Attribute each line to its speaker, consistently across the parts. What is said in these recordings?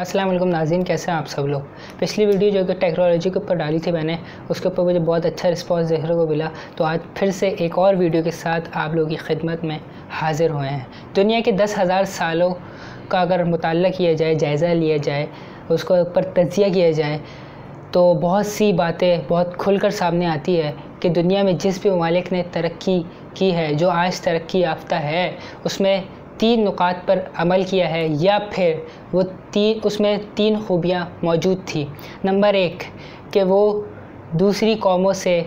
Speaker 1: السلام علیکم ناظرین، کیسے ہیں آپ سب لوگ؟ پچھلی ویڈیو جو کہ ٹیکنالوجی کے اوپر ڈالی تھی میں نے، اس کے اوپر مجھے بہت اچھا رسپانس دیکھنے کو ملا۔ تو آج پھر سے ایک اور ویڈیو کے ساتھ آپ لوگوں کی خدمت میں حاضر ہوئے ہیں۔ دنیا کے دس ہزار سالوں کا اگر مطالعہ کیا جائے، جائزہ لیا جائے، اس کو اوپر تجزیہ کیا جائے، تو بہت سی باتیں بہت کھل کر سامنے آتی ہے کہ دنیا میں جس بھی ممالک نے ترقی کی ہے، جو آج ترقی یافتہ ہے، اس میں تین نکات پر عمل کیا ہے یا پھر وہ تین، اس میں تین خوبیاں موجود تھی نمبر ایک، کہ وہ دوسری قوموں سے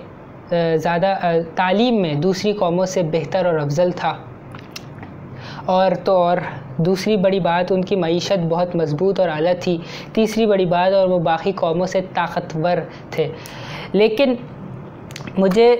Speaker 1: زیادہ تعلیم میں دوسری قوموں سے بہتر اور افضل تھا۔ اور تو اور، دوسری بڑی بات، ان کی معیشت بہت مضبوط اور اعلیٰ تھی۔ تیسری بڑی بات، اور وہ باقی قوموں سے طاقتور تھے۔ لیکن مجھے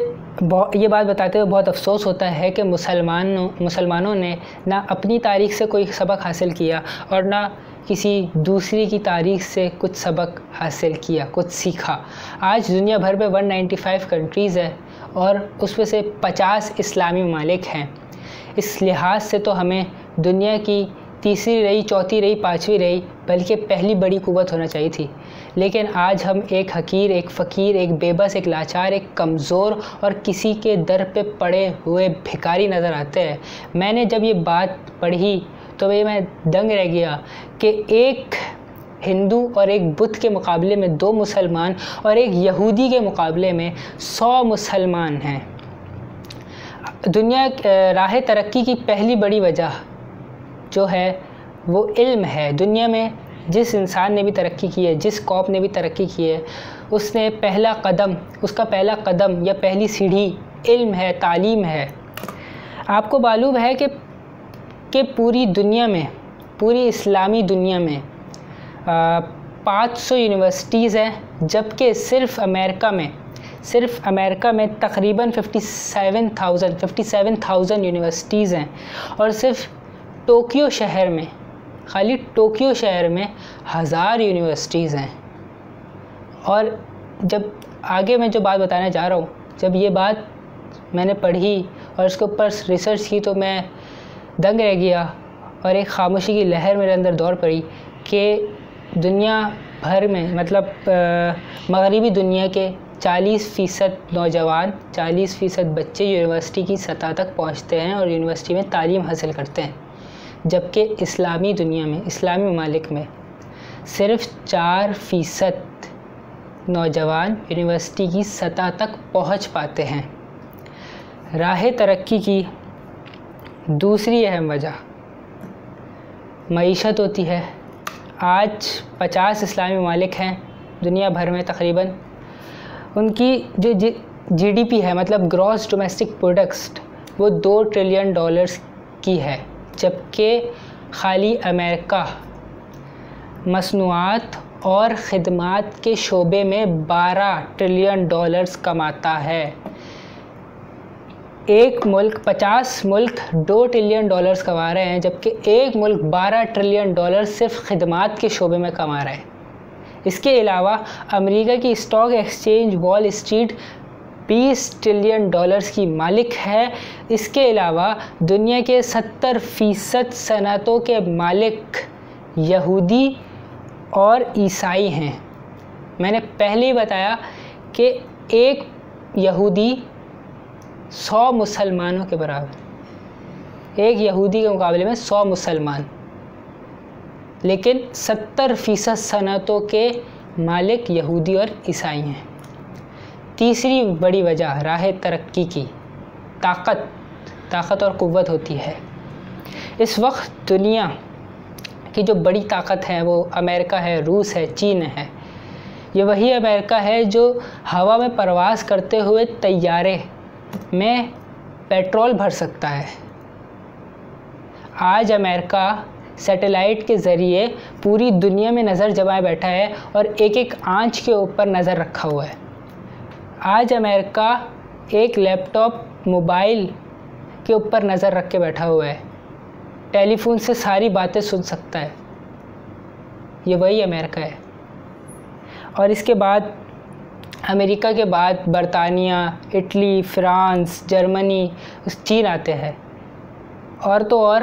Speaker 1: یہ بات بتاتے ہوئے بہت افسوس ہوتا ہے کہ مسلمانوں مسلمانوں نے نہ اپنی تاریخ سے کوئی سبق حاصل کیا اور نہ کسی دوسری کی تاریخ سے کچھ سبق حاصل کیا، کچھ سیکھا۔ آج دنیا بھر میں ون نائنٹی فائیو کنٹریز ہے اور اس میں سے پچاس اسلامی ممالک ہیں۔ اس لحاظ سے تو ہمیں دنیا کی تیسری رہی، چوتھی رہی، پانچویں رہی، بلکہ پہلی بڑی قوت ہونا چاہیے تھی۔ لیکن آج ہم ایک حقیر، ایک فقیر، ایک بے بس، ایک لاچار، ایک کمزور اور کسی کے در پہ پڑے ہوئے بھکاری نظر آتے ہیں۔ میں نے جب یہ بات پڑھی تو یہ میں دنگ رہ گیا کہ ایک ہندو اور ایک بدھ کے مقابلے میں دو مسلمان اور ایک یہودی کے مقابلے میں سو مسلمان ہیں۔ دنیا، راہ ترقی کی پہلی بڑی وجہ جو ہے وہ علم ہے دنیا میں، جس انسان نے بھی ترقی کی ہے، جس قوم نے بھی ترقی کی ہے، اس نے پہلا قدم، اس کا پہلا قدم یا پہلی سیڑھی علم ہے، تعلیم ہے۔ آپ کو معلوم ہے کہ کہ پوری دنیا میں، پوری اسلامی دنیا میں پانچ سو یونیورسٹیز ہیں، جبکہ صرف امریکہ میں، صرف امریکہ میں تقریباً fifty seven thousand fifty seven thousand universities ہیں۔ اور صرف ٹوکیو شہر میں، خالی ٹوکیو شہر میں ہزار یونیورسٹیز ہیں۔ اور جب آگے میں جو بات بتانے جا رہا ہوں، جب یہ بات میں نے پڑھی اور اس کے اوپر ریسرچ کی تو میں دنگ رہ گیا اور ایک خاموشی کی لہر میرے اندر دور پڑی کہ دنیا بھر میں مطلب مغربی دنیا کے چالیس فیصد نوجوان، چالیس فیصد بچے یونیورسٹی کی سطح تک پہنچتے ہیں اور یونیورسٹی میں تعلیم حاصل کرتے ہیں۔ جبکہ اسلامی دنیا میں، اسلامی ممالک میں صرف چار فیصد نوجوان یونیورسٹی کی سطح تک پہنچ پاتے ہیں۔ راہ ترقی کی دوسری اہم وجہ معیشت ہوتی ہے۔ آج پچاس اسلامی ممالک ہیں، دنیا بھر میں تقریباً۔ ان کی جو جی, جی ڈی پی ہے مطلب گراس ڈومیسٹک پروڈکسٹ وہ دو ٹریلین ڈالرز کی ہے۔ جبکہ خالی امریکہ مصنوعات اور خدمات کے شعبے میں بارہ ٹریلین ڈالرز کماتا ہے۔ ایک ملک پچاس ملک دو ٹریلین ڈالرز کما رہے ہیں، جبکہ ایک ملک بارہ ٹریلین ڈالر صرف خدمات کے شعبے میں کما رہا ہے۔ اس کے علاوہ امریکہ کی اسٹاک ایکسچینج وال اسٹریٹ بیس ٹریلین ڈالرز کی مالک ہے۔ اس کے علاوہ دنیا کے ستر فیصد صنعتوں کے مالک یہودی اور عیسائی ہیں۔ میں نے پہلے ہی بتایا کہ ایک یہودی سو مسلمانوں کے برابر ایک یہودی کے مقابلے میں سو مسلمان۔ لیکن ستر فیصد صنعتوں کے مالک یہودی اور عیسائی ہیں۔ تیسری بڑی وجہ راہ ترقی کی، طاقت طاقت اور قوت ہوتی ہے۔ اس وقت دنیا کی جو بڑی طاقت ہے وہ امریکہ ہے، روس ہے، چین ہے۔ یہ وہی امریکہ ہے جو ہوا میں پرواز کرتے ہوئے طیارے میں پیٹرول بھر سکتا ہے۔ آج امریکہ سیٹلائٹ کے ذریعے پوری دنیا میں نظر جمائے بیٹھا ہے اور ایک ایک آنچ کے اوپر نظر رکھا ہوا ہے۔ آج امریکہ ایک لیپ ٹاپ موبائل کے اوپر نظر رکھ کے بیٹھا ہوا ہے۔ ٹیلی فون سے ساری باتیں سن سکتا ہے۔ یہ وہی امریکہ ہے۔ اور اس کے بعد، امریکہ کے بعد برطانیہ، اٹلی، فرانس، جرمنی چین آتے ہیں۔ اور تو اور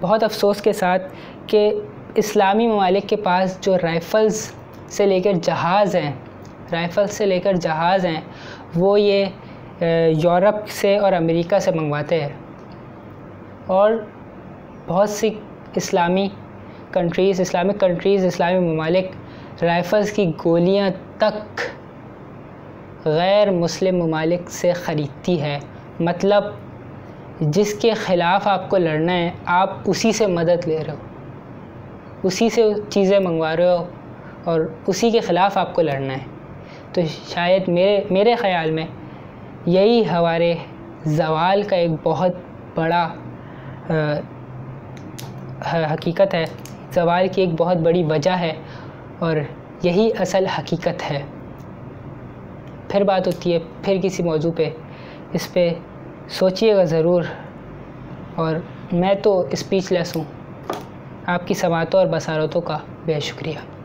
Speaker 1: بہت افسوس کے ساتھ کہ اسلامی ممالک کے پاس جو رائفلز سے لے کر جہاز ہیں رائفل سے لے کر جہاز ہیں، وہ یہ یورپ سے اور امریکہ سے منگواتے ہیں۔ اور بہت سی اسلامی کنٹریز، اسلامک کنٹریز، اسلامی ممالک رائفلز کی گولیاں تک غیر مسلم ممالک سے خریدتی ہے۔ مطلب جس کے خلاف آپ کو لڑنا ہے، آپ اسی سے مدد لے رہے ہو۔ اسی سے چیزیں منگوا رہے ہو اور اسی کے خلاف آپ کو لڑنا ہے۔ تو شاید میرے میرے خیال میں یہی ہمارے زوال کا ایک بہت بڑا حقیقت ہے۔ زوال کی ایک بہت بڑی وجہ ہے اور یہی اصل حقیقت ہے۔ پھر بات ہوتی ہے، پھر کسی موضوع پہ۔ اس پہ سوچیے گا ضرور۔ اور میں تو اسپیچ لیس ہوں۔ آپ کی سماعتوں اور بصارتوں کا بے شکریہ۔